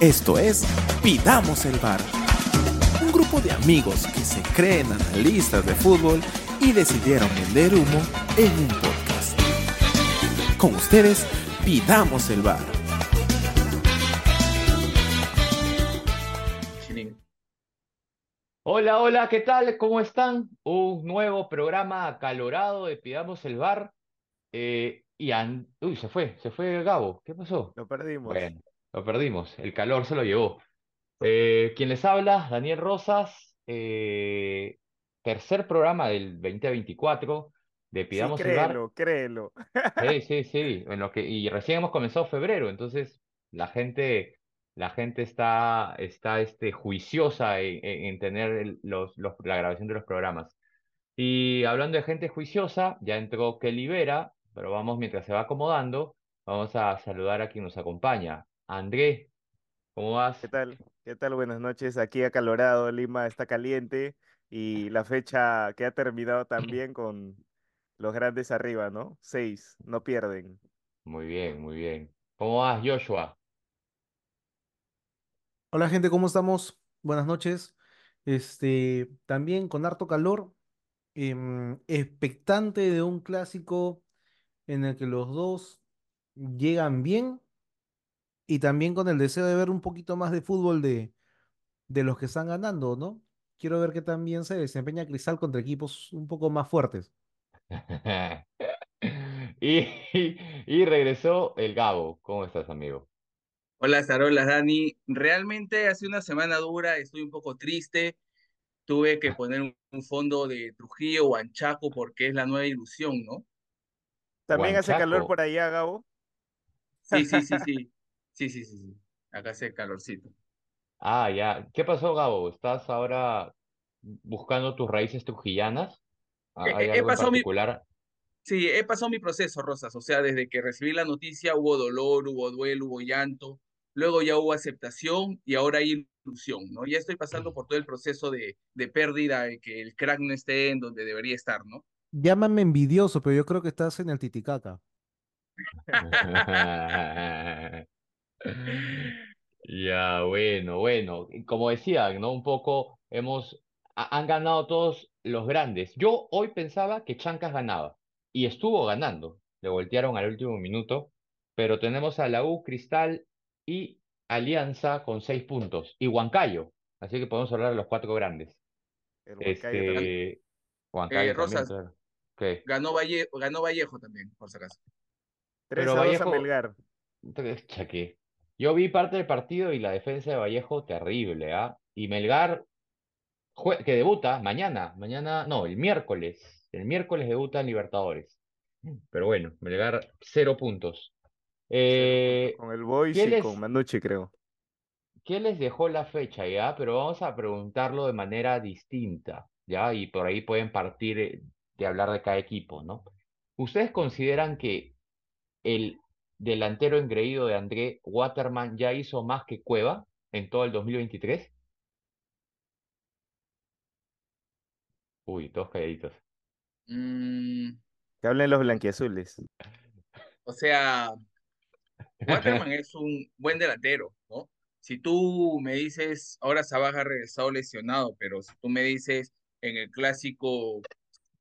Esto es Pidamos el Bar. Un grupo de amigos que se creen analistas de fútbol y decidieron vender humo en un podcast. Con ustedes, Pidamos el Bar. Hola, hola, ¿qué tal? ¿Cómo están? Un nuevo programa acalorado de Pidamos el Bar. Eh, y Uy, se fue, se fue Gabo. ¿Qué pasó? Lo perdimos. Bueno, lo perdimos. El calor se lo llevó. Eh, quien les habla, Daniel Rosas. eh, tercer programa del 2024 de Sí, Pidamos el créelo, créelo. Sí, sí, sí. En lo que, y recién hemos comenzado febrero, entonces la gente, la gente está, está este, juiciosa en, en- en tener los, los- la grabación de los programas. Y hablando de gente juiciosa, ya entró Kelly Vera, pero vamos, mientras se va acomodando, vamos a saludar a quien nos acompaña. André, ¿cómo vas? ¿Qué tal? ¿Qué tal? Buenas noches. Aquí acalorado, Lima está caliente y la fecha que ha terminado también con los grandes arriba, ¿no? Seis, no pierden. Muy bien, muy bien. ¿Cómo vas, Joshua? Hola gente, ¿cómo estamos? Buenas noches. Este, también con harto calor, em, expectante de un clásico en el que los dos llegan bien y también con el deseo de ver un poquito más de fútbol de, de los que están ganando, ¿no? Quiero ver que también se desempeña Cristal contra equipos un poco más fuertes. Y, y regresó el Gabo. ¿Cómo estás, amigo? Hola, Sarola, Dani. Realmente hace una semana dura, estoy un poco triste. Tuve que poner un, un fondo de Trujillo o Anchaco porque es la nueva ilusión, ¿no? ¿También hace calor por allá, Gabo? Sí, sí, sí, sí. Sí, sí, sí, sí. Acá hace calorcito. Ah, ya. ¿Qué pasó, Gabo? ¿Estás ahora buscando tus raíces trujillanas? He, ¿Hay he- he algo en pasado mi, particular? sí, he pasado mi proceso, Rosas. O sea, desde que recibí la noticia hubo dolor, hubo duelo, hubo llanto. Luego ya hubo aceptación y ahora hay ilusión, ¿no? Ya estoy pasando por todo el proceso de, de pérdida, de que el crack no esté en donde debería estar, ¿no? Llámame envidioso, pero yo creo que estás en el Titicaca. Ya, bueno, bueno. Como decía, ¿no? Un poco hemos, ha- han ganado todos los grandes. Yo hoy pensaba que Chancas ganaba y estuvo ganando. Le voltearon al último minuto, pero tenemos a la U, Cristal y Alianza con seis puntos y Huancayo. Así que podemos hablar de los cuatro grandes. El Huancayo también. Este, Huancayo Eh, también, Rosas, ganó, Valle, ganó Vallejo también, por si acaso. 3 Pero a 2 a Vallejo, Melgar. Pucha, que Yo vi parte del partido y la defensa de Vallejo terrible, ¿ah? Y Melgar, que debuta mañana, mañana, no, el miércoles. El miércoles debuta en Libertadores. Pero bueno, Melgar, cero puntos. Eh, con el Boys ¿qué y les, con Manucci, creo. qué les dejó la fecha, ya? Pero vamos a preguntarlo de manera distinta, ¿ya? Y por ahí pueden partir eh, de hablar de cada equipo, ¿no? ¿Ustedes consideran que el delantero engreído de André Waterman ya hizo más que Cueva en todo el 2023? Uy, todos calladitos. Mm, Que hablen los blanquiazules. o sea, Waterman es un buen delantero, ¿no? Si tú me dices, ahora Sabaga ha regresado lesionado, pero si tú me dices en el clásico,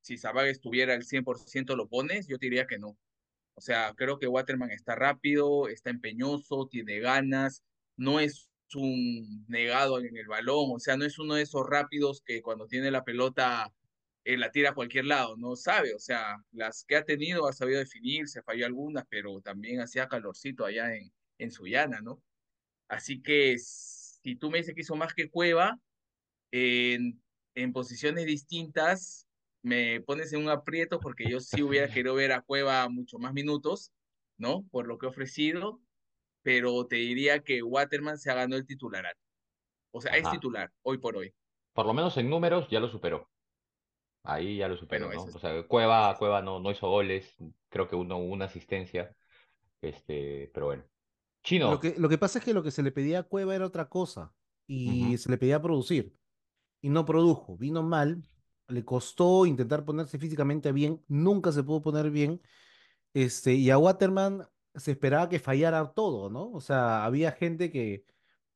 si Sabaga estuviera al 100% lo pones, yo te diría que no. O sea, creo que Waterman está rápido, está empeñoso, tiene ganas, no es un negado en el balón, o sea, no es uno de esos rápidos que cuando tiene la pelota eh, la tira a cualquier lado, no sabe, o sea, las que ha tenido ha sabido definir, se falló algunas, pero también hacía calorcito allá en, en Sullana, ¿no? Así que si tú me dices que hizo más que Cueva, en, en posiciones distintas, me pones en un aprieto porque yo sí hubiera querido ver a Cueva mucho más minutos, ¿no? Por lo que ha ofrecido, pero te diría que Waterman se ha ganado el titularato. O sea, es titular, hoy por hoy. Por lo menos en números ya lo superó. Ahí ya lo superó, Bueno, ¿no? O sea, Cueva. Cueva no, no hizo goles, creo que uno una asistencia, este, pero bueno. Lo Chino, que, lo que pasa es que lo que se le pedía a Cueva era otra cosa y se le pedía producir y no produjo, vino mal, le costó intentar ponerse físicamente bien, nunca se pudo poner bien, este, y a Waterman se esperaba que fallara todo, ¿no? O sea, había gente que,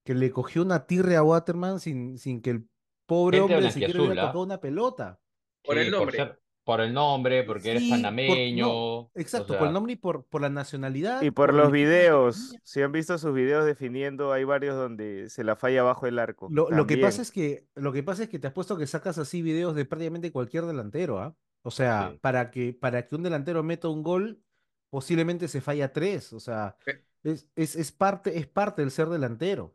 que le cogió una tirre a Waterman sin, sin que el pobre Gente hombre siquiera hubiera ¿ah? tocado una pelota. Por el nombre. ser- por el nombre, porque eres por- panameño. o exacto, sea, por el nombre y por, por la nacionalidad. Y por los videos, si han visto sus videos definiendo, hay varios donde se la falla bajo el arco. Lo, lo que pasa es que, lo que pasa es que te apuesto que sacas así videos de prácticamente cualquier delantero, ¿ah? O sea, Sí. para que, para que un delantero meta un gol, posiblemente se falla tres. O sea, es, es, es parte, es parte del ser delantero.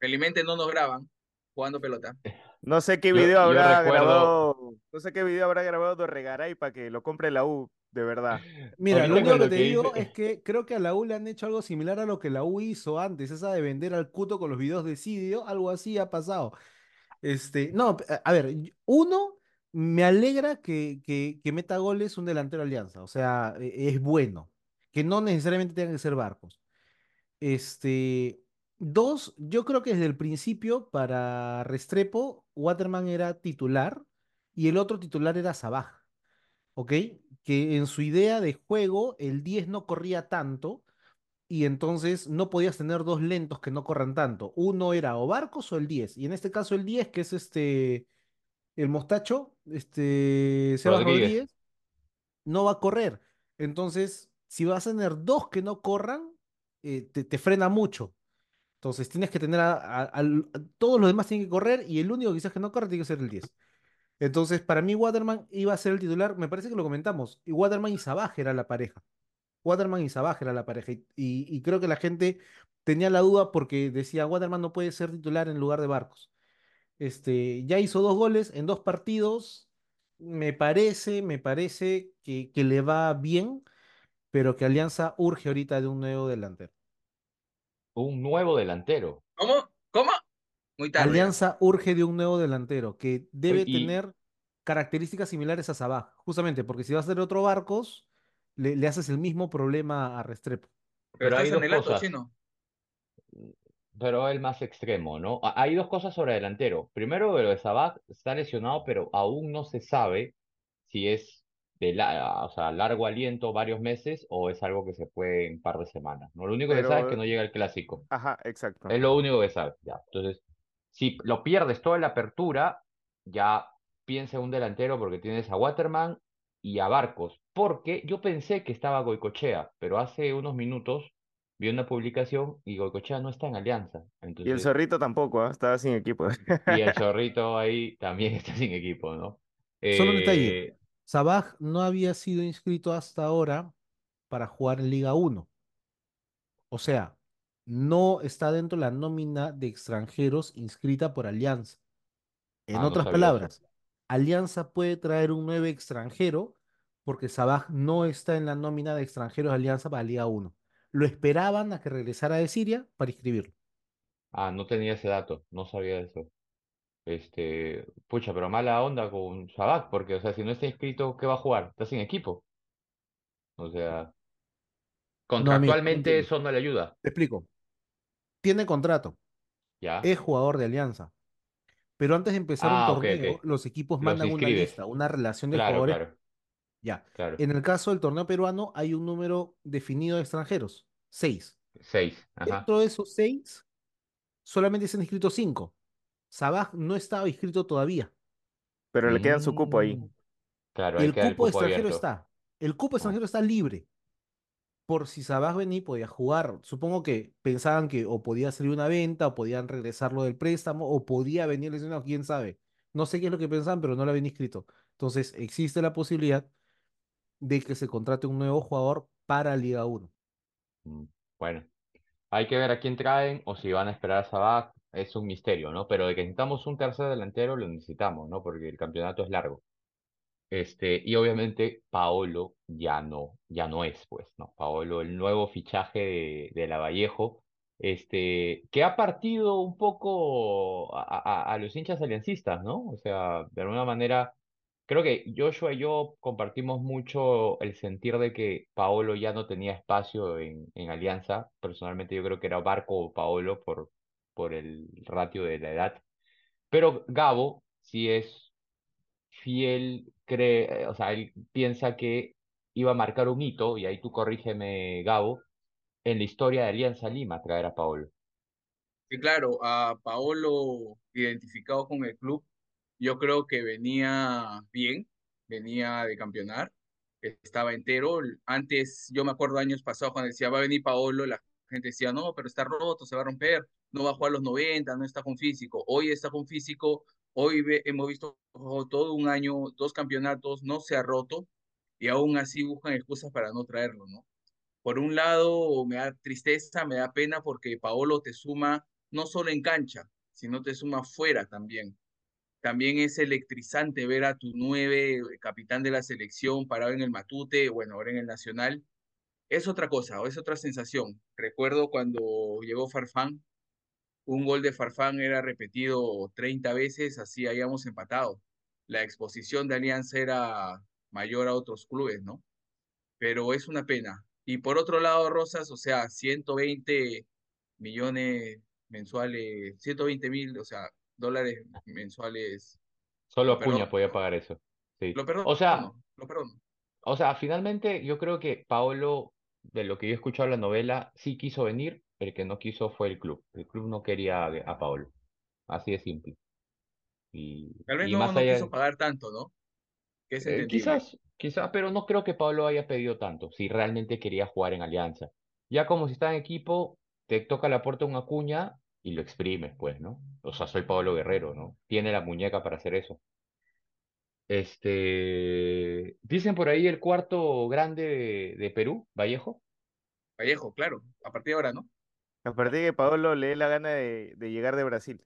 Felizmente no nos graban jugando pelota. No sé qué video yo habrá recuerdo- grabado, no sé qué video habrá grabado Dorregaray para que lo compre la U, de verdad. Mira, lo único que te que digo dice- es que creo que a la U le han hecho algo similar a lo que la U hizo antes, esa de vender al cuto con los videos de Sidio, algo así ha pasado. Este, no, a ver, uno, me alegra que, que, que meta goles un delantero Alianza, o sea, e- es bueno, que no necesariamente tengan que ser barcos. Este, dos, yo creo que desde el principio para Restrepo, Waterman era titular y el otro titular era Sabaj. ¿ok? Que en su idea de juego el 10 no corría tanto y entonces no podías tener dos lentos que no corran tanto. Uno era o Barcos o el 10. Y en este caso el 10, que es este, el mostacho, este, Sebas Rodríguez. Rodríguez, no va a correr. Entonces, si vas a tener dos que no corran, eh, te, te frena mucho. Entonces tienes que tener a, todos los demás tienen que correr y el único quizás que no corre tiene que ser el 10. Entonces, para mí, Waterman iba a ser el titular. Me parece que lo comentamos. Y Waterman y Sabaj era la pareja. Waterman y Sabaj era la pareja. Y, creo que la gente tenía la duda porque decía, Waterman no puede ser titular en lugar de Barcos. Este, ya hizo dos goles en dos partidos. Me parece, me parece que le va bien, pero que Alianza urge ahorita de un nuevo delantero. Un nuevo delantero. ¿Cómo? ¿Cómo? Muy tarde. Alianza urge de un nuevo delantero que debe y- tener características similares a Sabaj, justamente porque si vas a hacer otro Barcos, le, le haces el mismo problema a Restrepo. Pero hay dos en el alto, cosas. chino. Pero el más extremo, ¿no? Ha- Hay dos cosas sobre delantero. Primero, lo de Sabac está lesionado, pero aún no se sabe si es de la, o sea, largo aliento, varios meses, o es algo que se puede en un par de semanas, ¿no? Lo único que sabe es que Pero- no llega el clásico. Ajá, exacto. Es lo único que sabe, ya. Entonces, si lo pierdes toda la apertura, ya piensa en un delantero porque tienes a Waterman y a Barcos. Porque yo pensé que estaba Goicochea, pero hace unos minutos vi una publicación y Goicochea no está en Alianza. Y el zorrito tampoco, ¿ah? Estaba sin equipo. y el Zorrito ahí también está sin equipo, ¿no? Solo un detalle. Sabaj no había sido inscrito hasta ahora para jugar en Liga 1. O sea, no está dentro de la nómina de extranjeros inscrita por Alianza. En Ah, no otras eso. palabras, Alianza puede traer un nuevo extranjero porque Sabaj no está en la nómina de extranjeros de Alianza para Liga 1. Lo esperaban a que regresara de Siria para inscribirlo. Ah, no tenía ese dato, no sabía eso. Este, pucha, pero mala onda con Sabac, porque, o sea, si no está inscrito, ¿qué va a jugar? Está sin equipo. O sea, No, amigo, no contractualmente eso no le ayuda, Te explico. Tiene contrato, ¿ya? es jugador de Alianza, pero antes de empezar un Ah, torneo, los equipos Los mandan una lista, una relación de Claro, jugadores. claro, Ya. claro. En el caso del torneo peruano hay un número definido de extranjeros, seis. Seis, ajá. Dentro de esos seis, solamente se han inscrito cinco. Sabaj no estaba inscrito todavía. Pero le quedan su cupo ahí. Mm, Claro, ahí El queda el cupo cupo extranjero abierto. está. El cupo Ah. extranjero está libre. Por si Sabaj venía podía jugar. Supongo que pensaban que o podía salir una venta, o podían regresarlo del préstamo, o podía venir lesionado, quién sabe. No sé qué es lo que pensaban, pero no lo habían inscrito. Entonces, existe la posibilidad de que se contrate un nuevo jugador para Liga 1. Mm, Bueno, hay que ver a quién traen o si van a esperar a Sabac, es un misterio, ¿no? Pero de que necesitamos un tercer delantero, lo necesitamos, ¿no? Porque el campeonato es largo. Este, y obviamente Paolo ya no, ya no es, pues, ¿no? Paolo, el nuevo fichaje de, de Lavallejo, este, que ha partido un poco a, a- a los hinchas aliancistas, ¿no? O sea, de alguna manera, creo que Joshua y yo compartimos mucho el sentir de que Paolo ya no tenía espacio en, en Alianza. Personalmente yo creo que era Barco o Paolo por, por el ratio de la edad. Pero Gabo sí es fiel, cree, o sea, él piensa que iba a marcar un hito, y ahí tú corrígeme, Gabo, en la historia de Alianza Lima traer a Paolo. Sí, claro, a Paolo identificado con el club, yo creo que venía bien, venía de campeonar, estaba entero. Antes, yo me acuerdo años pasados cuando decía va a venir Paolo, la gente decía no, pero está roto, se va a romper, no va a jugar los 90, no está con físico. Hoy está con físico, hoy hemos visto todo un año, dos campeonatos, no se ha roto y aún así buscan excusas para no traerlo, ¿no? Por un lado, me da tristeza, me da pena porque Paolo te suma no solo en cancha, sino te suma fuera también. También es electrizante ver a tu nueve capitán de la selección parado en el Matute, bueno, ahora en el Nacional. Es otra cosa, es otra sensación. Recuerdo cuando llegó Farfán, un gol de Farfán era repetido 30 veces, así hayamos empatado. La exposición de Alianza era mayor a otros clubes, ¿no? Pero es una pena. Y por otro lado, Rosas, o sea, 120 millones mensuales, 120 mil, o sea, dólares mensuales. Solo Acuña podía pagar eso. Sí. Lo perdono, o sea, lo perdono. O sea, finalmente yo creo que Paolo, de lo que yo he escuchado en la novela, sí quiso venir, el que no quiso fue el club. El club no quería a, Paolo. Así de simple. Y, Tal vez y no, más no allá, quiso pagar tanto, ¿no? Eh, quizás, quizás, pero no creo que Paolo haya pedido tanto, si realmente quería jugar en Alianza. Ya como si está en equipo, te toca la puerta un Acuña y lo exprimes, pues, ¿no? O sea, soy Pablo Guerrero, ¿no? Tiene la muñeca para hacer eso. Este, dicen por ahí el cuarto grande de, de Perú, Vallejo. Vallejo, claro, a partir de ahora, ¿no? A partir de que Paolo le dé la gana de, de llegar de Brasil.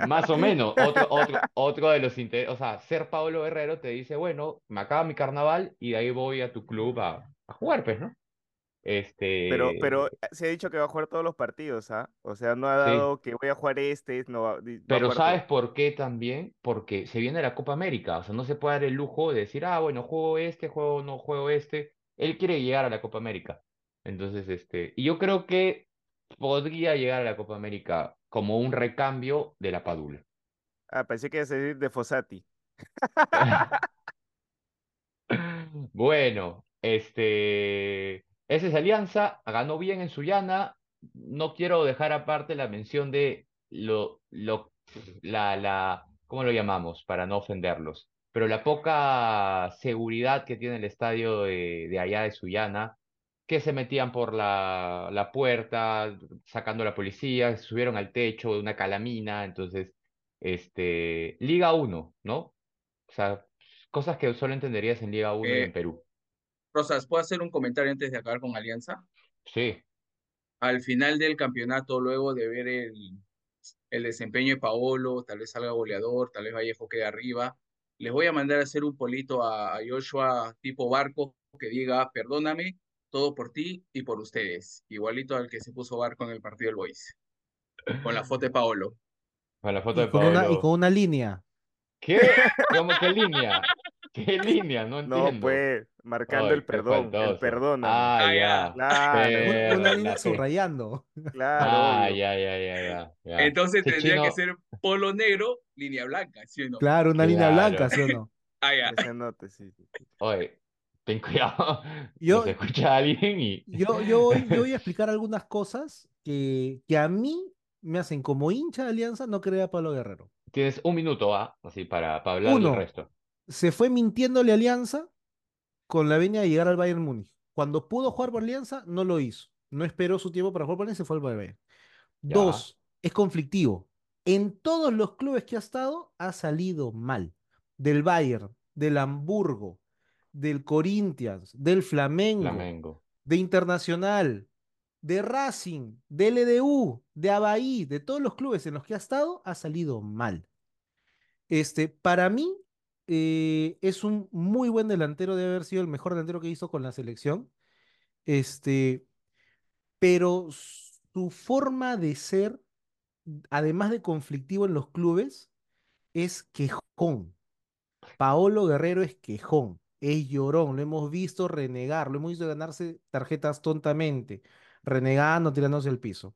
Más o menos, otro, otro, otro de los intereses, o sea, ser Pablo Guerrero te dice, bueno, me acaba mi carnaval y de ahí voy a tu club a, a jugar, pues, ¿no? Este, Pero, pero se ha dicho que va a jugar todos los partidos, ¿ah? O sea, no ha Sí. dado que voy a jugar este, no va, Pero ¿sabes todo. por qué también? Porque se viene la Copa América, o sea, no se puede dar el lujo de decir, ah, bueno, juego este, juego no juego este. Él quiere llegar a la Copa América. Entonces, este, y yo creo que podría llegar a la Copa América como un recambio de la Padula. Ah, pensé que iba a decir de Fossati. Bueno, este, esa es Alianza, ganó bien en Sullana. No quiero dejar aparte la mención de lo, lo, la, la, ¿cómo lo llamamos? Para no ofenderlos. Pero la poca seguridad que tiene el estadio de, de allá de Sullana, que se metían por la, la puerta, sacando a la policía, subieron al techo de una calamina. Entonces, este, Liga 1, ¿no? O sea, cosas que solo entenderías en Liga 1 y Eh, en Perú. Rosas, ¿puedo hacer un comentario antes de acabar con Alianza? Sí, Al final del campeonato, luego de ver el, el desempeño de Paolo, tal vez salga goleador, tal vez Vallejo quede arriba, les voy a mandar a hacer un polito a Joshua tipo barco que diga, perdóname, todo por ti y por ustedes. Igualito al que se puso barco en el partido del Boys. Con la foto de Paolo. con la foto Y de con una, y con una línea. ¿Qué? ¿Cómo qué línea? ¿Qué línea? No No, entiendo. pues, marcando Ay, el perdón, el perdóname. Ah, Ah, ya. Claro, Una, línea que- subrayando. claro, Ah, ya, ya, ya, ya. Entonces tendría que ser polo negro, línea blanca, ¿sí o no? Claro, una línea blanca, ¿sí o no? Ah, ya. Que se note, sí. sí. Oye, ten cuidado. Yo- escucha alguien y. Yo, yo, voy, yo voy a explicar algunas cosas que, que a mí me hacen como hincha de Alianza no creer a Pablo Guerrero. Tienes un minuto, ¿ah? Así para, para hablar Uno. del resto. Se fue mintiéndole a Alianza con la venia de llegar al Bayern Múnich. Cuando pudo jugar por Alianza, no lo hizo. No esperó su tiempo para jugar por Alianza y se fue al Bayern. Ya. Dos, es conflictivo. En todos los clubes que ha estado, ha salido mal. Del Bayern, del Hamburgo, del Corinthians, del Flamengo, Flamengo. de Internacional, de Racing, de LDU, de Abaí, de todos los clubes en los que ha estado, ha salido mal. Este, para mí, eh, es un muy buen delantero, debe haber sido el mejor delantero que hizo con la selección. Este, pero su forma de ser, además de conflictivo en los clubes, es quejón. Paolo Guerrero es quejón, es llorón, lo hemos visto renegar, lo hemos visto ganarse tarjetas tontamente, renegando, tirándose al piso.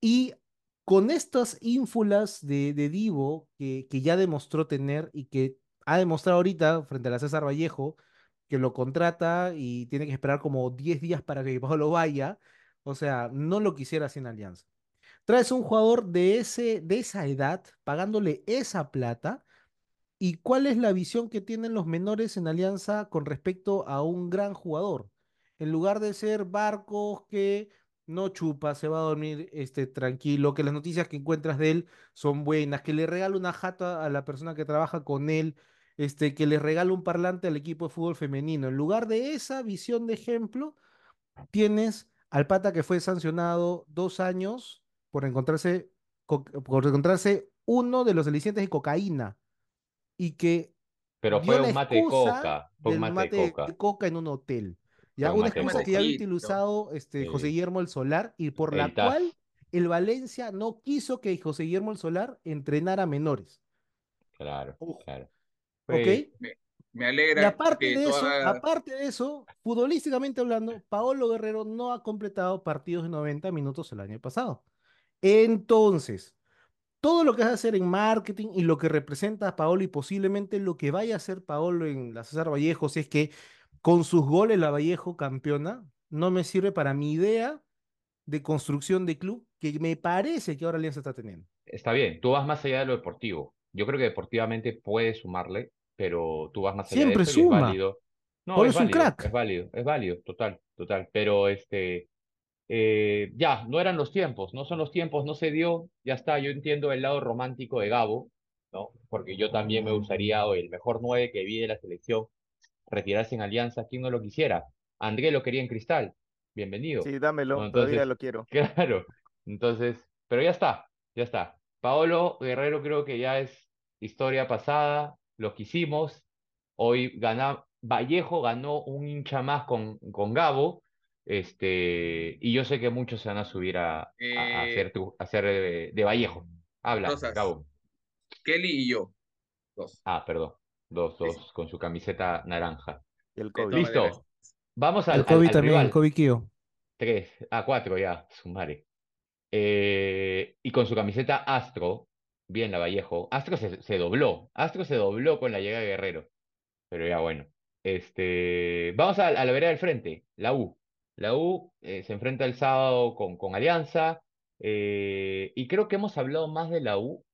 Y con estas ínfulas de, Divo que, que ya demostró tener y que ha demostrado ahorita frente a la César Vallejo, que lo contrata y tiene que esperar como 10 días para que Paolo vaya, o sea, no lo quisiera sin alianza. Traes un jugador de ese, de esa edad, pagándole esa plata, ¿y cuál es la visión que tienen los menores en Alianza con respecto a un gran jugador? En lugar de ser barcos que no chupa, se va a dormir este, tranquilo, que las noticias que encuentras de él son buenas, que le regala una jata a la persona que trabaja con él, este, que le regala un parlante al equipo de fútbol femenino. En lugar de esa visión de ejemplo, tienes al pata que fue sancionado dos años por encontrarse, co- por encontrarse uno de los alicientes de cocaína y que Pero fue un mate de excusa coca, fue un del mate de mate de coca. coca en un hotel. Ya, un una excusa que ya había utilizado este, José. Guillermo el Solar y por la cual el Valencia no quiso que José Guillermo el Solar entrenara a menores. Claro, claro. ¿Ok? Fue- Me Y alegra aparte que de eso, toda- aparte de eso, futbolísticamente hablando, Paolo Guerrero no ha completado partidos de 90 minutos el año pasado. Entonces, todo lo que vas a hacer en marketing y lo que representa a Paolo y posiblemente lo que vaya a hacer Paolo en la César Vallejo, si es que con sus goles la Vallejo campeona, no me sirve para mi idea de construcción de club que me parece que ahora Alianza está teniendo. Está bien, tú vas más allá de lo deportivo. Yo creo que deportivamente puedes sumarle, pero tú vas más allá de eso y es suma. válido. No, es es un válido, crack. es válido, es válido, total, total. Pero este, eh, ya, no eran los tiempos, no son los tiempos, no se dio, ya está. Yo entiendo el lado romántico de Gabo, ¿no? Porque yo también me gustaría, o el mejor nueve que vi de la selección, retirarse en Alianza, ¿quién no lo quisiera? André lo quería en Cristal, bienvenido. Sí, dámelo, ¿no? todavía Entonces, lo quiero. Claro, entonces, pero ya está, ya está. Paolo Guerrero creo que ya es historia pasada, lo quisimos. Hoy gana, Vallejo ganó un hincha más con, con Gabo, este, y yo sé que muchos se van a subir a, a- a Eh, hacer, tu, a hacer de, de Vallejo. Habla, Rosas. Gabo. Kelly y yo. Dos. Ah, perdón, dos, Sí, dos, con su camiseta naranja. Y el COVID. Listo, vamos al, El al- Kobe al también, el. Kobe Kio. Tres, ah, cuatro ya, sumare. Eh, y con su camiseta Astro, bien la Vallejo. Astro se, se dobló, Astro se dobló con la llegada de Guerrero. Pero ya bueno. Este, vamos a, a la vereda del frente, la U. La U eh, se enfrenta el sábado con, con Alianza. eh, y creo que hemos hablado más de la U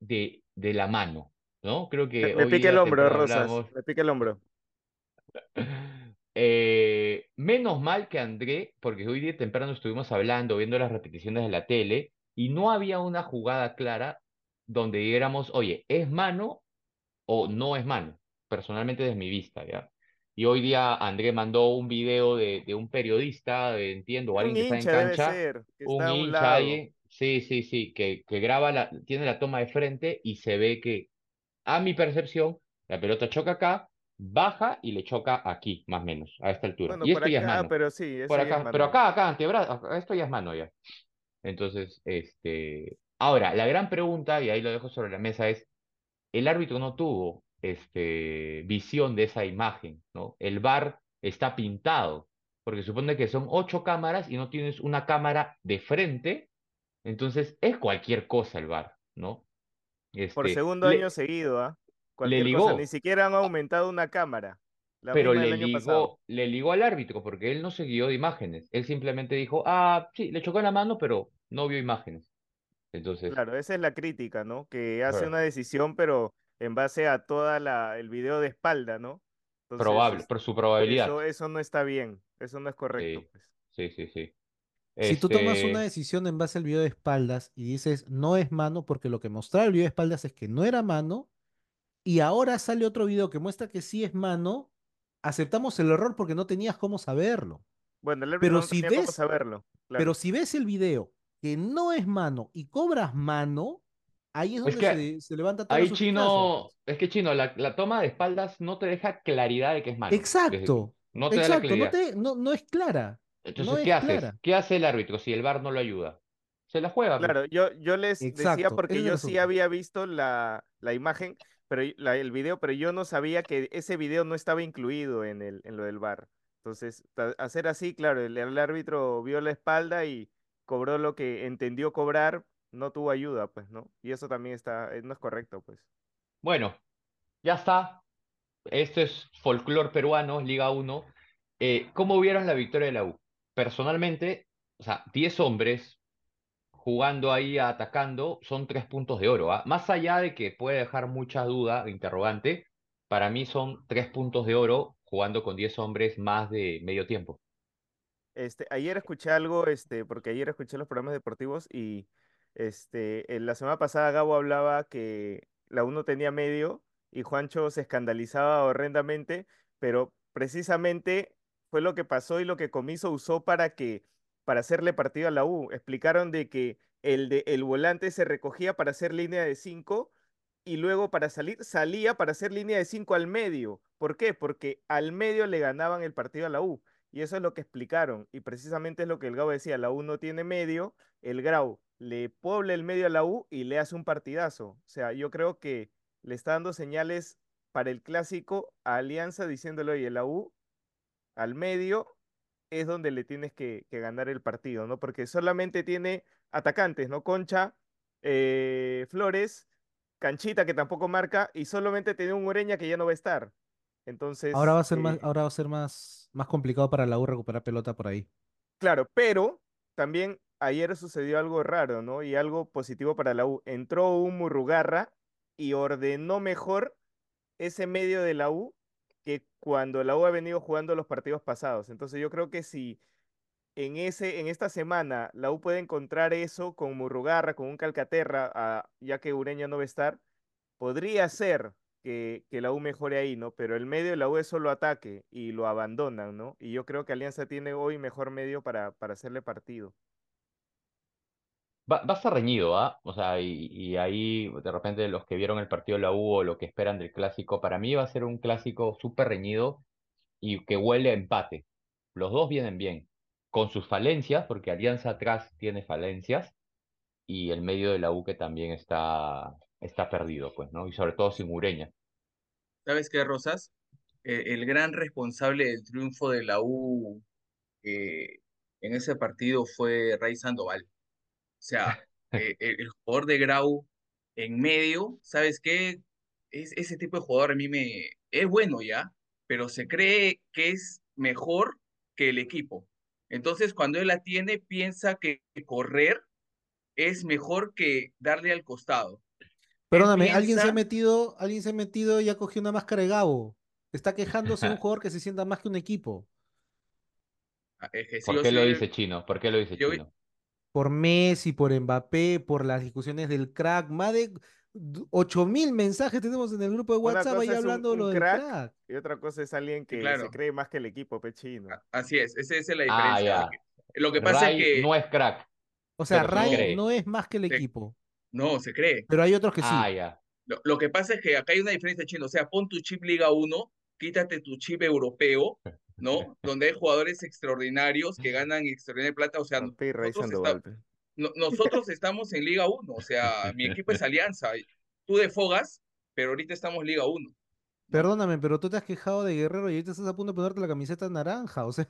de, de la mano, ¿no? Creo que me pica el hombro, Rosas. hablamos. Me pica el hombro. Eh, menos mal que André, porque hoy día temprano estuvimos hablando, viendo las repeticiones de la tele, y no había una jugada clara donde diéramos, oye, ¿es mano o no es mano? Personalmente desde mi vista, ¿ya? Y hoy día André mandó un video de, de un periodista, de- entiendo, o Un alguien que está en cancha, ser, un un hincha lado. ahí, sí, sí, sí, que, que graba, la, tiene la toma de frente y se ve que, a mi percepción, la pelota choca acá, baja y le choca aquí, más o menos, a esta altura. Bueno, Y por esto ya es acá, mano. pero sí, Por es acá, pero acá, acá, antebrazo, acá, esto ya es mano ya. Entonces, este, ahora, la gran pregunta, y ahí lo dejo sobre la mesa, es, el árbitro no tuvo, este, visión de esa imagen, ¿no? El VAR está pintado, porque supone que son ocho cámaras y no tienes una cámara de frente, entonces es cualquier cosa el VAR, ¿no? Por Este, segundo le- año seguido, ¿ah? le Cualquier ligó. Ni siquiera han aumentado una cámara. La pero le ligó, le ligó al árbitro, porque él no se guió de imágenes. Él simplemente dijo, ah, sí, le chocó en la mano, pero no vio imágenes. Entonces, Claro, esa es la crítica, ¿no? Que hace una decisión, pero en base a toda la el video de espalda, ¿no? Entonces, probable, por su probabilidad. eso, eso no está bien, eso no es correcto, Sí. pues. Sí, sí, sí. Si tú tomas una Este, decisión en base al video de espaldas y dices no es mano, porque lo que mostraba el video de espaldas es que no era mano, y ahora sale otro video que muestra que sí es mano, aceptamos el error porque no tenías cómo saberlo. Bueno, el Pero no si tenía cómo ves- saberlo, claro. Pero si ves el video que no es mano y cobras mano, ahí es Es donde que se, se levanta toda ahí Chino, es que Chino, la, la toma de espaldas no te deja claridad de que es mano. desde que- Exacto, no te da la exacto, no, claridad. te, no, no es clara. Entonces, no ¿qué haces? clara. ¿Qué hace el árbitro si el VAR no lo ayuda? Se la juega, pues. Claro, yo, yo les decía porque yo sí había visto la, la imagen, pero la- el video, pero yo no sabía que ese video no estaba incluido en el, en lo del VAR. Entonces, hacer así, claro, el, el árbitro vio la espalda y cobró lo que entendió cobrar, no tuvo ayuda, pues, ¿no? Y eso también está, eh, no es correcto, pues. Bueno, ya está. Esto es folclore peruano, Liga 1. Eh, ¿cómo vieron la victoria de la U? Personalmente, o sea, 10 hombres jugando ahí, atacando, son tres puntos de oro. ¿ah? Más allá de que puede dejar mucha duda, interrogante, para mí son tres puntos de oro jugando con 10 hombres más de medio tiempo. Este, ayer escuché algo, este, porque ayer escuché los programas deportivos y este, en la semana pasada Gabo hablaba que la U no tenía medio y Juancho se escandalizaba horrendamente, pero precisamente fue lo que pasó y lo que Comiso usó para que para hacerle partido a la U. Explicaron de que el, de, el volante se recogía para hacer línea de 5 y luego para salir salía para hacer línea de 5 al medio. ¿Por qué? Porque al medio le ganaban el partido a la U. Y eso es lo que explicaron. Y precisamente es lo que el Grau decía, la U no tiene medio, el Grau le puebla el medio a la U y le hace un partidazo. O sea, yo creo que le está dando señales para el clásico a Alianza diciéndole, oye, la U al medio es donde le tienes que, ganar el partido, ¿no? Porque solamente tiene atacantes, ¿no? Concha, eh, Flores, Canchita que tampoco marca y solamente tiene un Ureña que ya no va a estar. Entonces. Ahora va a ser más, eh, ahora va a ser más, más complicado para la U recuperar pelota por ahí. Claro, pero también ayer sucedió algo raro, ¿no? Y algo positivo para la U. Entró un Murrugarra y ordenó mejor ese medio de la U que cuando la U ha venido jugando los partidos pasados. Entonces yo creo que si en, ese, en esta semana la U puede encontrar eso con Murrugarra, con un Calcaterra, ah, ya que Ureña no va a estar, podría ser que, la U mejore ahí, ¿no? Pero el medio de la U es solo ataque y lo abandonan, ¿no? Y yo creo que Alianza tiene hoy mejor medio para, para hacerle partido. Va, a estar reñido, ¿ah? O sea, y, ahí de repente los que vieron el partido de la U o lo que esperan del clásico, para mí va a ser un clásico súper reñido y que huele a empate. Los dos vienen bien, con sus falencias, porque Alianza atrás tiene falencias, y el medio de la U que también está, está perdido, pues, ¿no? Y sobre todo sin Ureña. ¿Sabes qué, Rosas? Eh, el gran responsable del triunfo de la U eh, en ese partido fue Ray Sandoval. O sea, eh, el, jugador de Grau en medio, ¿sabes qué? Es, ese tipo de jugador a mí me... Es bueno ya, pero se cree que es mejor que el equipo. Entonces, cuando él la tiene, piensa que correr es mejor que darle al costado. Perdóname, alguien se ha metido, alguien se ha metido y ha cogido una máscara de Gabo. Está quejándose de un jugador que se sienta más que un equipo. Ah, ¿Por qué lo dice Chino? ¿Por qué lo dice Chino? Por Messi, por Mbappé, por las discusiones del crack. Más de 8000 mensajes tenemos en el grupo de WhatsApp ahí hablando lo del crack, Y otra cosa es alguien que se cree más que el equipo, pechino. Así es, esa es la ah, diferencia. Lo que pasa es que. No es crack. O sea, Ray no es más que el equipo. No, se cree. Pero hay otros que sí. Ah, ya. Lo, que pasa es que acá hay una diferencia chino. O sea, pon tu chip Liga 1, quítate tu chip europeo, ¿no? Donde hay jugadores extraordinarios que ganan extraordinaria plata. O sea, nosotros, estamos en Liga 1. O sea, mi equipo es Alianza. Tú de Fogas, pero ahorita estamos Liga 1. Perdóname, pero tú te has quejado de Guerrero y ahorita estás a punto de ponerte la camiseta naranja. O sea,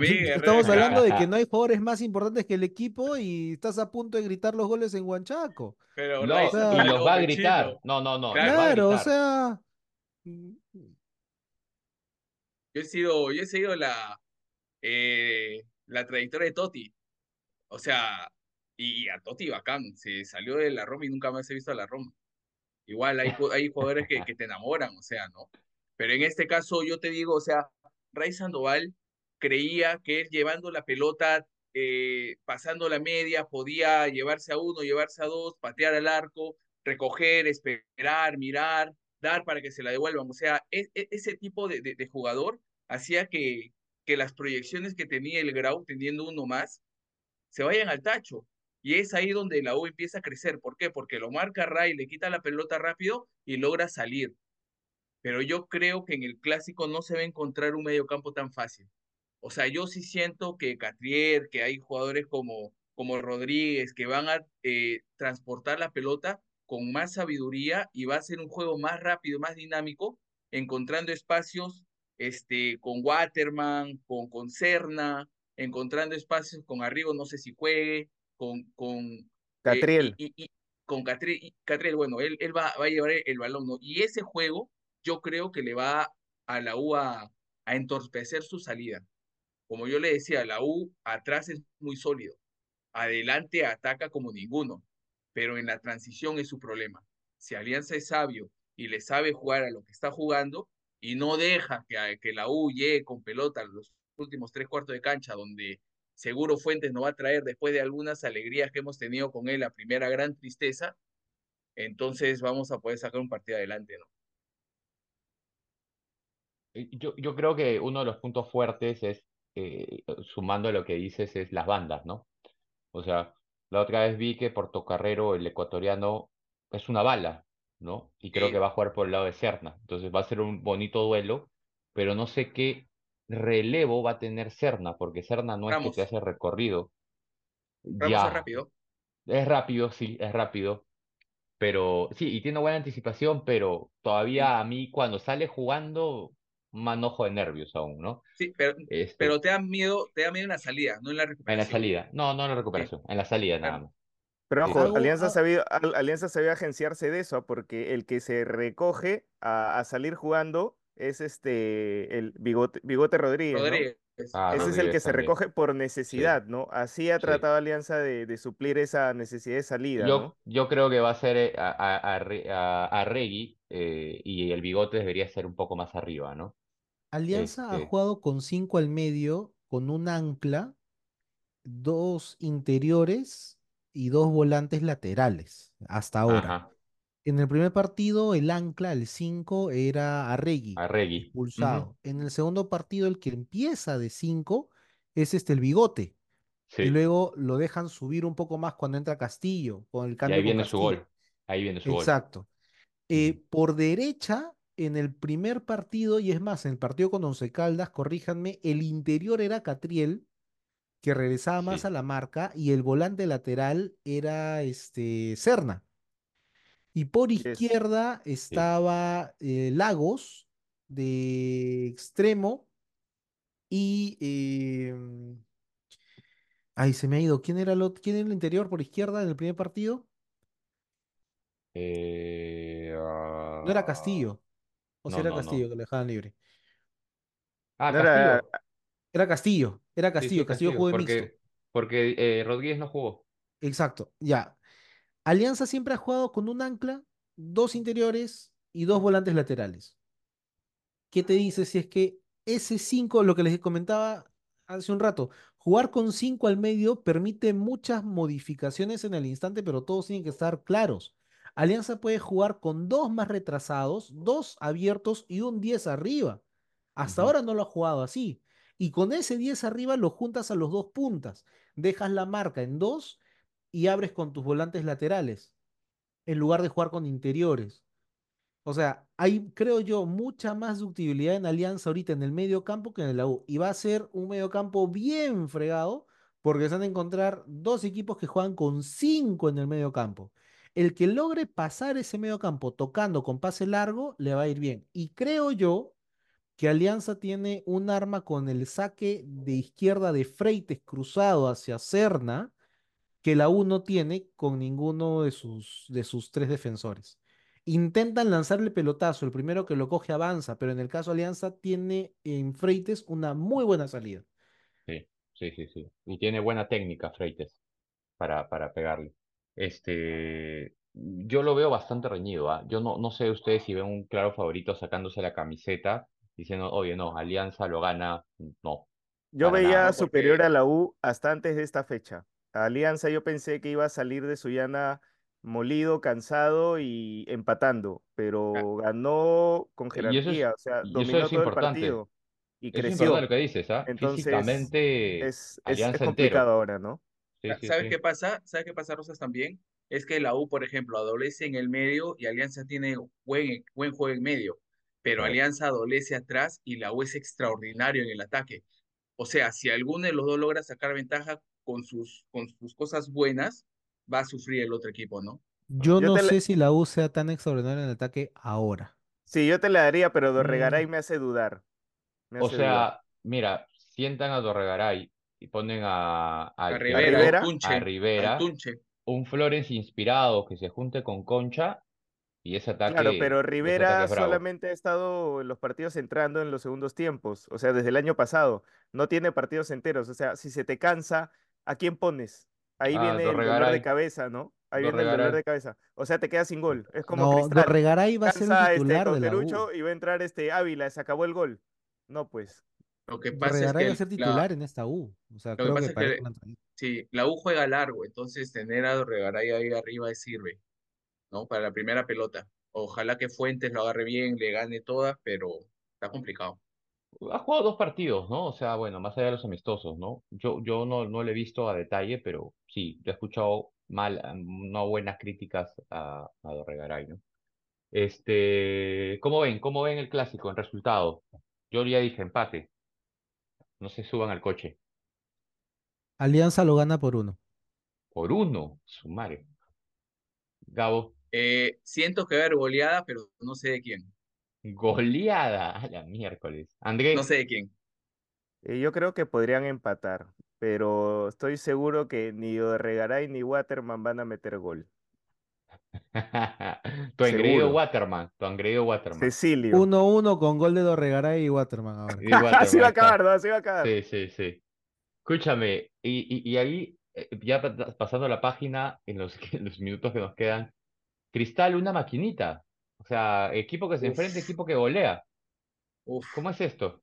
mí, estamos hablando de que no hay jugadores más importantes que el equipo y estás a punto de gritar los goles en Huanchaco. Pero no, y los va a gritar. No, no, no. Claro, o sea. He sido, yo he seguido la, eh, la trayectoria de Totti. O sea, y a Totti bacán, se salió de la Roma y nunca más he visto a la Roma. Igual hay, hay jugadores que, que te enamoran, o sea, ¿no? Pero en este caso yo te digo, o sea, Ray Sandoval creía que él llevando la pelota, eh, pasando la media, podía llevarse a uno, llevarse a dos, patear al arco, recoger, esperar, mirar, dar para que se la devuelvan. O sea, e, e, ese tipo de, de, jugador hacía que, que las proyecciones que tenía el Grau, teniendo uno más, se vayan al tacho. Y es ahí donde la U empieza a crecer. ¿Por qué? Porque lo marca Ray, le quita la pelota rápido y logra salir. Pero yo creo que en el clásico no se va a encontrar un mediocampo tan fácil. O sea, yo sí siento que Catrier, que hay jugadores como, como Rodríguez, que van a eh, transportar la pelota con más sabiduría y va a ser un juego más rápido, más dinámico, encontrando espacios este, con Waterman, con, con Cerna, encontrando espacios con Arrigo, no sé si juegue, con, con eh, Catriel. y, con Catriel, Catriel, bueno, él, él va, va, a llevar el balón, ¿no? Y ese juego yo creo que le va a la U a, entorpecer su salida. Como yo le decía, la U atrás es muy sólido. adelante ataca como ninguno, pero en la transición es su problema. Si Alianza es sabio y le sabe jugar a lo que está jugando y no deja que, que la U con pelota los últimos tres cuartos de cancha, donde seguro Fuentes nos va a traer después de algunas alegrías que hemos tenido con él, la primera gran tristeza, entonces vamos a poder sacar un partido adelante, ¿no? Yo, yo creo que uno de los puntos fuertes es, eh, sumando a lo que dices, es las bandas, ¿no? O sea, la otra vez vi que Portocarrero, el ecuatoriano, es una bala, ¿no? Y creo que va a jugar por el lado de Serna. Entonces va a ser un bonito duelo, pero no sé qué relevo va a tener Serna, porque Serna no es que te hace recorrido. Ramos es Ya, rápido. es rápido, sí, es rápido. Pero sí, y tiene buena anticipación, pero todavía a mí cuando sale jugando, manojo de nervios aún, ¿no? Sí, pero, Este, pero te da miedo, te da miedo en la salida, no en la en la recuperación. salida. No, no en la recuperación, en la salida nada más. Pero ojo, Alianza ah, sabía, Al- Alianza sabía agenciarse de eso, porque el que se recoge a, a salir jugando es este el Bigote, Bigote Rodríguez. Ah, Ese es el que se también. recoge por necesidad, ¿no? Así ha Sí. tratado Alianza de, de suplir esa necesidad de salida, Yo, ¿no? yo creo que va a ser eh, a, a, a, Regui eh, y el bigote debería ser un poco más arriba, ¿no? Alianza ha Este, jugado con cinco al medio, con un ancla, dos interiores y dos volantes laterales, hasta ahora. ajá, En el primer partido, el ancla, el 5, era Arregui, a Regui. Ujú, expulsado. En el segundo partido, el que empieza de 5 es este, el Bigote. Y Sí, luego lo dejan subir un poco más cuando entra Castillo, con el y ahí cambio viene su gol. Ahí viene su gol. Exacto. Ujú, Eh, por derecha, en el primer partido, y es más, en el partido con Once Caldas, corríjanme, el interior era Catriel, que regresaba más Sí, a la marca, y el volante lateral era este, Serna. Y por izquierda sí. estaba eh, Lagos de extremo y... eh, ay, se me ha ido. ¿Quién era el, quién era el interior por izquierda en el primer partido? Eh, No era ah, Castillo. O si no, era no, Castillo, no. que lo dejaban libre. Ah, No era, Castillo. Era Castillo, era Castillo. sí, Castillo Castillo. jugó de mixto. Porque, porque eh, Rodríguez no jugó. Exacto, ya. Alianza siempre ha jugado con un ancla, dos interiores y dos volantes laterales. ¿Qué te dice si es que ese 5, lo que les comentaba hace un rato, jugar con 5 al medio permite muchas modificaciones en el instante, pero todos tienen que estar claros. Alianza puede jugar con dos más retrasados, dos abiertos y un 10 arriba. Hasta ahora no lo ha jugado así. Y con ese 10 arriba lo juntas a los dos puntas. Dejas la marca en dos y abres con tus volantes laterales, en lugar de jugar con interiores. O sea, hay, creo yo, mucha más ductibilidad en Alianza ahorita en el medio campo que en el U. Y va a ser un medio campo bien fregado porque se van a encontrar dos equipos que juegan con cinco en el medio campo. El que logre pasar ese medio campo tocando con pase largo le va a ir bien. Y creo yo que Alianza tiene un arma con el saque de izquierda de Freites cruzado hacia Serna que la U no tiene con ninguno de sus, de sus tres defensores. Intentan lanzarle pelotazo, el primero que lo coge avanza, pero en el caso Alianza tiene en Freites una muy buena salida. Sí, sí, sí, sí. Y tiene buena técnica, Freites, para, para pegarle. Este, yo lo veo bastante reñido, ¿ah? Yo no, no sé ustedes si ven un claro favorito sacándose la camiseta, diciendo, oye, no, Alianza lo gana. No, Yo veía nada. Superior porque a la U hasta antes de esta fecha. A Alianza yo pensé que iba a salir de Sullana molido, cansado y empatando, ah, pero ganó con es, jerarquía, o sea, dominó es todo el partido y Eso es importante creció. lo que dices, ¿ah? Entonces Físicamente, es, es, es Alianza complicado entero. ahora, ¿no? Sí, Sa- sí, ¿Sabes sí. qué pasa? ¿Sabes qué pasa, Rosas, también? Es que la U, por ejemplo, adolece en el medio y Alianza tiene buen, buen juego en medio, pero. Alianza adolece atrás y la U es extraordinario en el ataque. O sea, si alguno de los dos logra sacar ventaja con sus, con sus cosas buenas, va a sufrir el otro equipo, ¿no? Yo Yo no la- sé si la U sea tan extraordinaria en el ataque ahora. sí, yo te la daría, pero Mm, Dorregaray me hace dudar, me O hace dudar. sea, mira, sientan a Dorregaray y ponen a, A Rivera, a Tunche, Rivera, un Flores inspirado que se junte con Concha y ese Claro, ataque, pero ese ataque Rivera es bravo. solamente ha estado en los partidos entrando en los segundos tiempos, o sea, desde el año pasado. No tiene partidos enteros, o sea, si se te cansa, ¿a quién pones? Ahí Ah, viene el dolor de Dorregaray. cabeza, ¿no? Ahí viene el dolor Dorregaray. de cabeza. O sea, te quedas sin gol. Es como No, Cristal. Dorregaray va a ser Cansa el este titular de la U. Cauterucho y va a entrar este Ávila, se acabó el gol. No, pues. Lo que pasa es Dorregaray que va a ser la- titular en esta U. O sea, lo que creo pasa que es para que- sí, la U juega largo, entonces tener a Dorregaray ahí arriba sirve, ¿no? Para la primera pelota. Ojalá que Fuentes lo agarre bien, le gane todas, pero está complicado. Ha jugado dos partidos, ¿no? O sea, bueno, más allá de los amistosos, ¿no? Yo, yo no, no le he visto a detalle, pero sí, he escuchado mal, no buenas críticas a, a Dorregaray, ¿no? Este, ¿cómo ven? ¿Cómo ven el clásico en resultado? Yo ya dije empate. No se suban al coche. Alianza lo gana por uno. Por uno, su madre. Gabo, Eh, siento que va a haber goleada, pero no sé de quién. goleada a la miércoles. Andrés, No sé de quién. Eh, yo creo que podrían empatar, pero estoy seguro que ni Regaray ni Waterman van a meter gol. tu engreído. Waterman, tu engreído Waterman. Cecilio. 1-1 con gol de Dorregaray y Waterman ahora. Y Waterman, Así va a acabar, ¿no? Así va a acabar. Sí, sí, sí. Escúchame, y, y, y ahí, eh, ya pa- pasando la página, en los, en los minutos que nos quedan, Cristal, una maquinita. O sea, equipo que se Uf. enfrenta, equipo que golea. Uf. ¿Cómo es esto?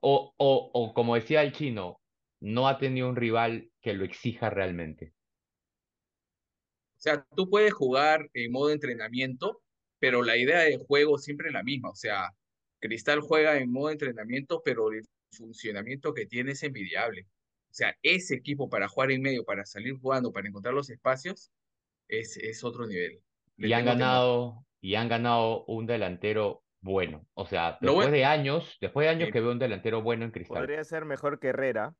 O, o, o como decía el chino, no ha tenido un rival que lo exija realmente. O sea, tú puedes jugar en modo entrenamiento, pero la idea de juego siempre es la misma. O sea, Cristal juega en modo entrenamiento, pero el funcionamiento que tiene es envidiable. O sea, ese equipo para jugar en medio, para salir jugando, para encontrar los espacios, es, es otro nivel. Le Y han ganado, y han ganado un delantero bueno. O sea, después de años, después de años Sí. que veo un delantero bueno en Cristal. Podría ser mejor que Herrera.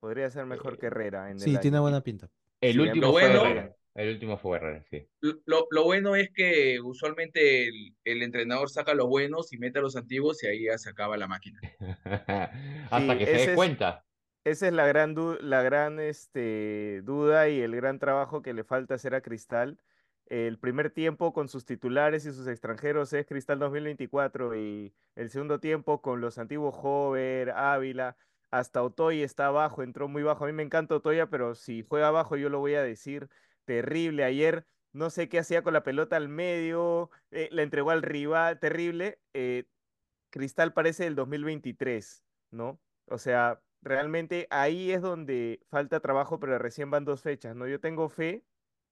Podría ser mejor Eh, que Herrera en el Sí, tiene año. buena pinta. El Sí, último lo fue bueno- Herrera. El último fue Herrera, sí. Lo, lo bueno es que usualmente el, el entrenador saca los buenos y mete a los antiguos y ahí ya se acaba la máquina. Hasta Sí, que se dé es- cuenta. Esa es la gran, la gran este, duda y el gran trabajo que le falta hacer a Cristal. El primer tiempo con sus titulares y sus extranjeros es Cristal 2024 y el segundo tiempo con los antiguos Hover, Ávila, hasta Otoy está abajo, entró muy bajo. A mí me encanta Otoya, pero si juega abajo yo lo voy a decir terrible. Ayer no sé qué hacía con la pelota al medio, eh, la entregó al rival, terrible. eh, Cristal parece del 2023, ¿no? O sea, realmente ahí es donde falta trabajo, pero recién van dos fechas, ¿no? Yo tengo fe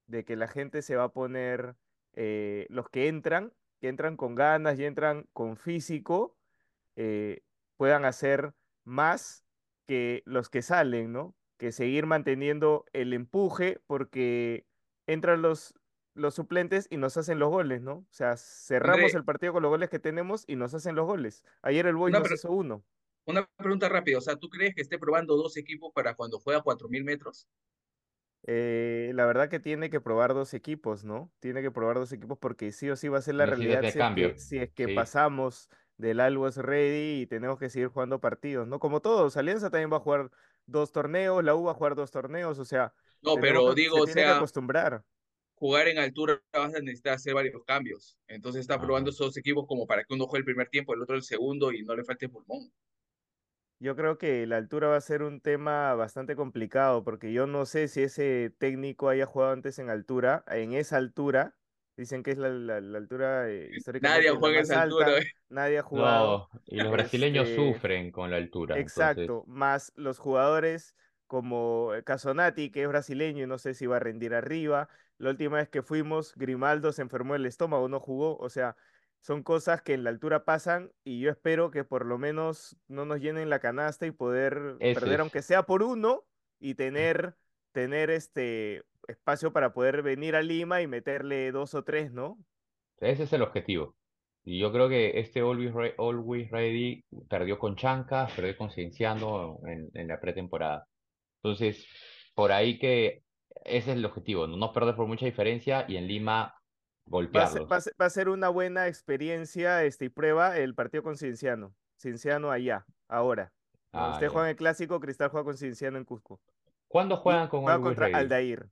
de que la gente se va a poner, eh, los que entran, que entran con ganas y entran con físico, eh, puedan hacer más que los que salen, ¿no? Que seguir manteniendo el empuje porque entran los, los suplentes y nos hacen los goles, ¿no? O sea, cerramos André. el partido con los goles que tenemos y nos hacen los goles. Ayer el Boys Una nos hizo uno. Una pregunta rápida, o sea, ¿tú crees que esté probando dos equipos para cuando juega 4.000 metros? Eh, la verdad que tiene que probar dos equipos, ¿no? Tiene que probar dos equipos porque sí o sí va a ser la realidad si es que, si es que Sí. pasamos del Always Ready y tenemos que seguir jugando partidos, ¿no? Como todos, Alianza también va a jugar dos torneos, la U va a jugar dos torneos, o sea, No, pero que- digo, se o tiene que sea, acostumbrar. jugar en altura vas a necesitar hacer varios cambios. Entonces está probando esos equipos como para que uno juegue el primer tiempo, el otro el segundo y no le falte pulmón. Yo creo que la altura va a ser un tema bastante complicado porque yo no sé si ese técnico haya jugado antes en altura, en esa altura. Dicen que es la, la- la altura eh, históricamente Nadie la juega en esa altura. alta, nadie ha jugado. No, y los brasileños Este, sufren con la altura. entonces- Exacto, más los jugadores como eh, Casonati, que es brasileño y no sé si va a rendir arriba. La última vez que fuimos, Grimaldo se enfermó el estómago, no jugó. O sea, son cosas que en la altura pasan y yo espero que por lo menos no nos llenen la canasta y poder Ese perder, es. aunque sea por uno, y tener, tener este espacio para poder venir a Lima y meterle dos o tres, ¿no? Ese es el objetivo. Y yo creo que este Always, Re- Always Ready perdió con Chancas, perdió con Cienciano en, en la pretemporada. Entonces, por ahí que ese es el objetivo, no, no perder por mucha diferencia y en Lima Va a ser, va a ser- va a ser una buena experiencia este, y prueba el partido con Cienciano. Cienciano allá, ahora. Ah, Usted ya. juega en el clásico, Cristal juega con Cienciano en Cusco. ¿Cuándo juegan con juega contra? Aldair.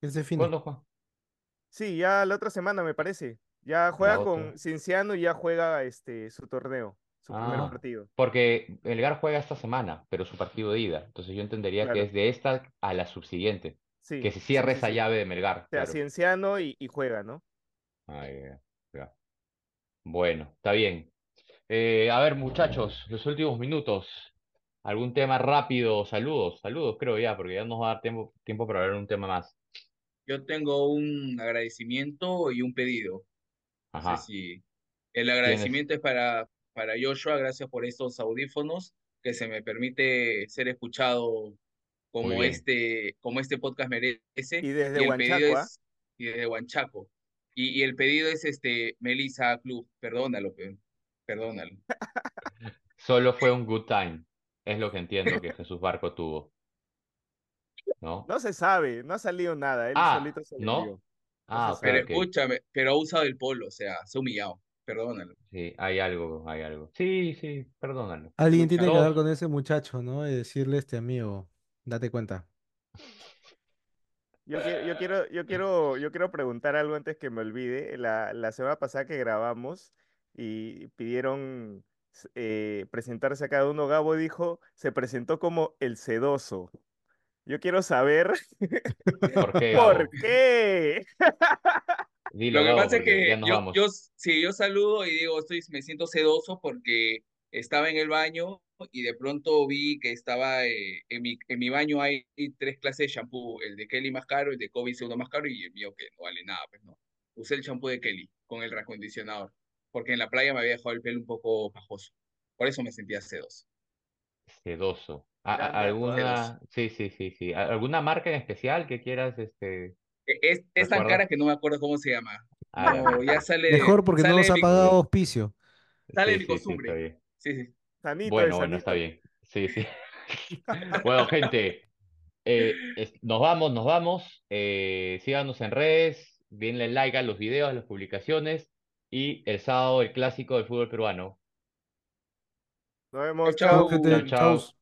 Ese fin. ¿Cuándo juegan? Sí, ya la otra semana me parece. Ya juega con Cienciano y ya juega este, su torneo. su primer Ah, partido. porque Melgar juega esta semana, pero su partido de ida. Entonces yo entendería que es de esta a la subsiguiente. Sí, Que se sí, cierre sí, esa sí. llave de Melgar. O sea, claro. Cienciano y, y juega, ¿no? Ya, ya. Bueno, está bien. Eh, a ver, muchachos, los últimos minutos. ¿Algún tema rápido? Saludos, saludos, creo ya, porque ya nos va a dar tiempo, tiempo para ver un tema más. Yo tengo un agradecimiento y un pedido. No sé Ajá. si el agradecimiento es para, para Joshua, gracias por estos audífonos que se me permite ser escuchado como este, como este podcast merece. Y desde Huanchaco, ¿ah? es y desde Huanchaco. Y, y el pedido es este Melissa Club, perdónalo, pe- perdónalo. Solo fue un good time. Es lo que entiendo que Jesús Barco tuvo. ¿No? No se sabe, no ha salido nada. Él Ah, solito se ¿no? Ah. Pero escúchame, pero ha usado el polo, o sea, se ha humillado, perdónalo. Sí, hay algo, hay algo. Sí, sí, perdónalo. Alguien tiene que hablar con ese muchacho, ¿no? Y decirle, este amigo, date cuenta. Yo quiero, yo quiero, yo quiero, yo quiero preguntar algo antes que me olvide. La, la semana pasada que grabamos y pidieron eh, presentarse a cada uno, Gabo dijo, se presentó como el sedoso. Yo quiero saber ¿Por qué, por qué. Dilo, Lo que Gabo, pasa es que yo, yo, sí, yo saludo y digo, estoy, me siento sedoso porque estaba en el baño y de pronto vi que estaba eh, en mi, en mi baño hay tres clases de shampoo, el de Kelly más caro, el de Kobe segundo más caro y el mío que no vale nada, pues no. Usé el shampoo de Kelly con el reacondicionador, porque en la playa me había dejado el pelo un poco pajoso. Por eso me sentía sedoso. Sedoso. A- a- ¿ah? ¿Alguna? Sí, sí, sí, sí. ¿A- ¿Alguna marca en especial que quieras, este? E- Es, es tan cara que no me acuerdo cómo se llama. Ah, ya, No, mira. ya sale, Mejor porque no nos ha pagado auspicio. sale de Sí, mi sí, costumbre. Sí, sí. Sanito Bueno, bueno, está bien. Sí, sí. Bueno, gente, eh, es- nos vamos, nos vamos. Eh, síganos en redes, denle like a los videos, a las publicaciones y el sábado el clásico del fútbol peruano. Nos vemos, Chau, chao. Chao.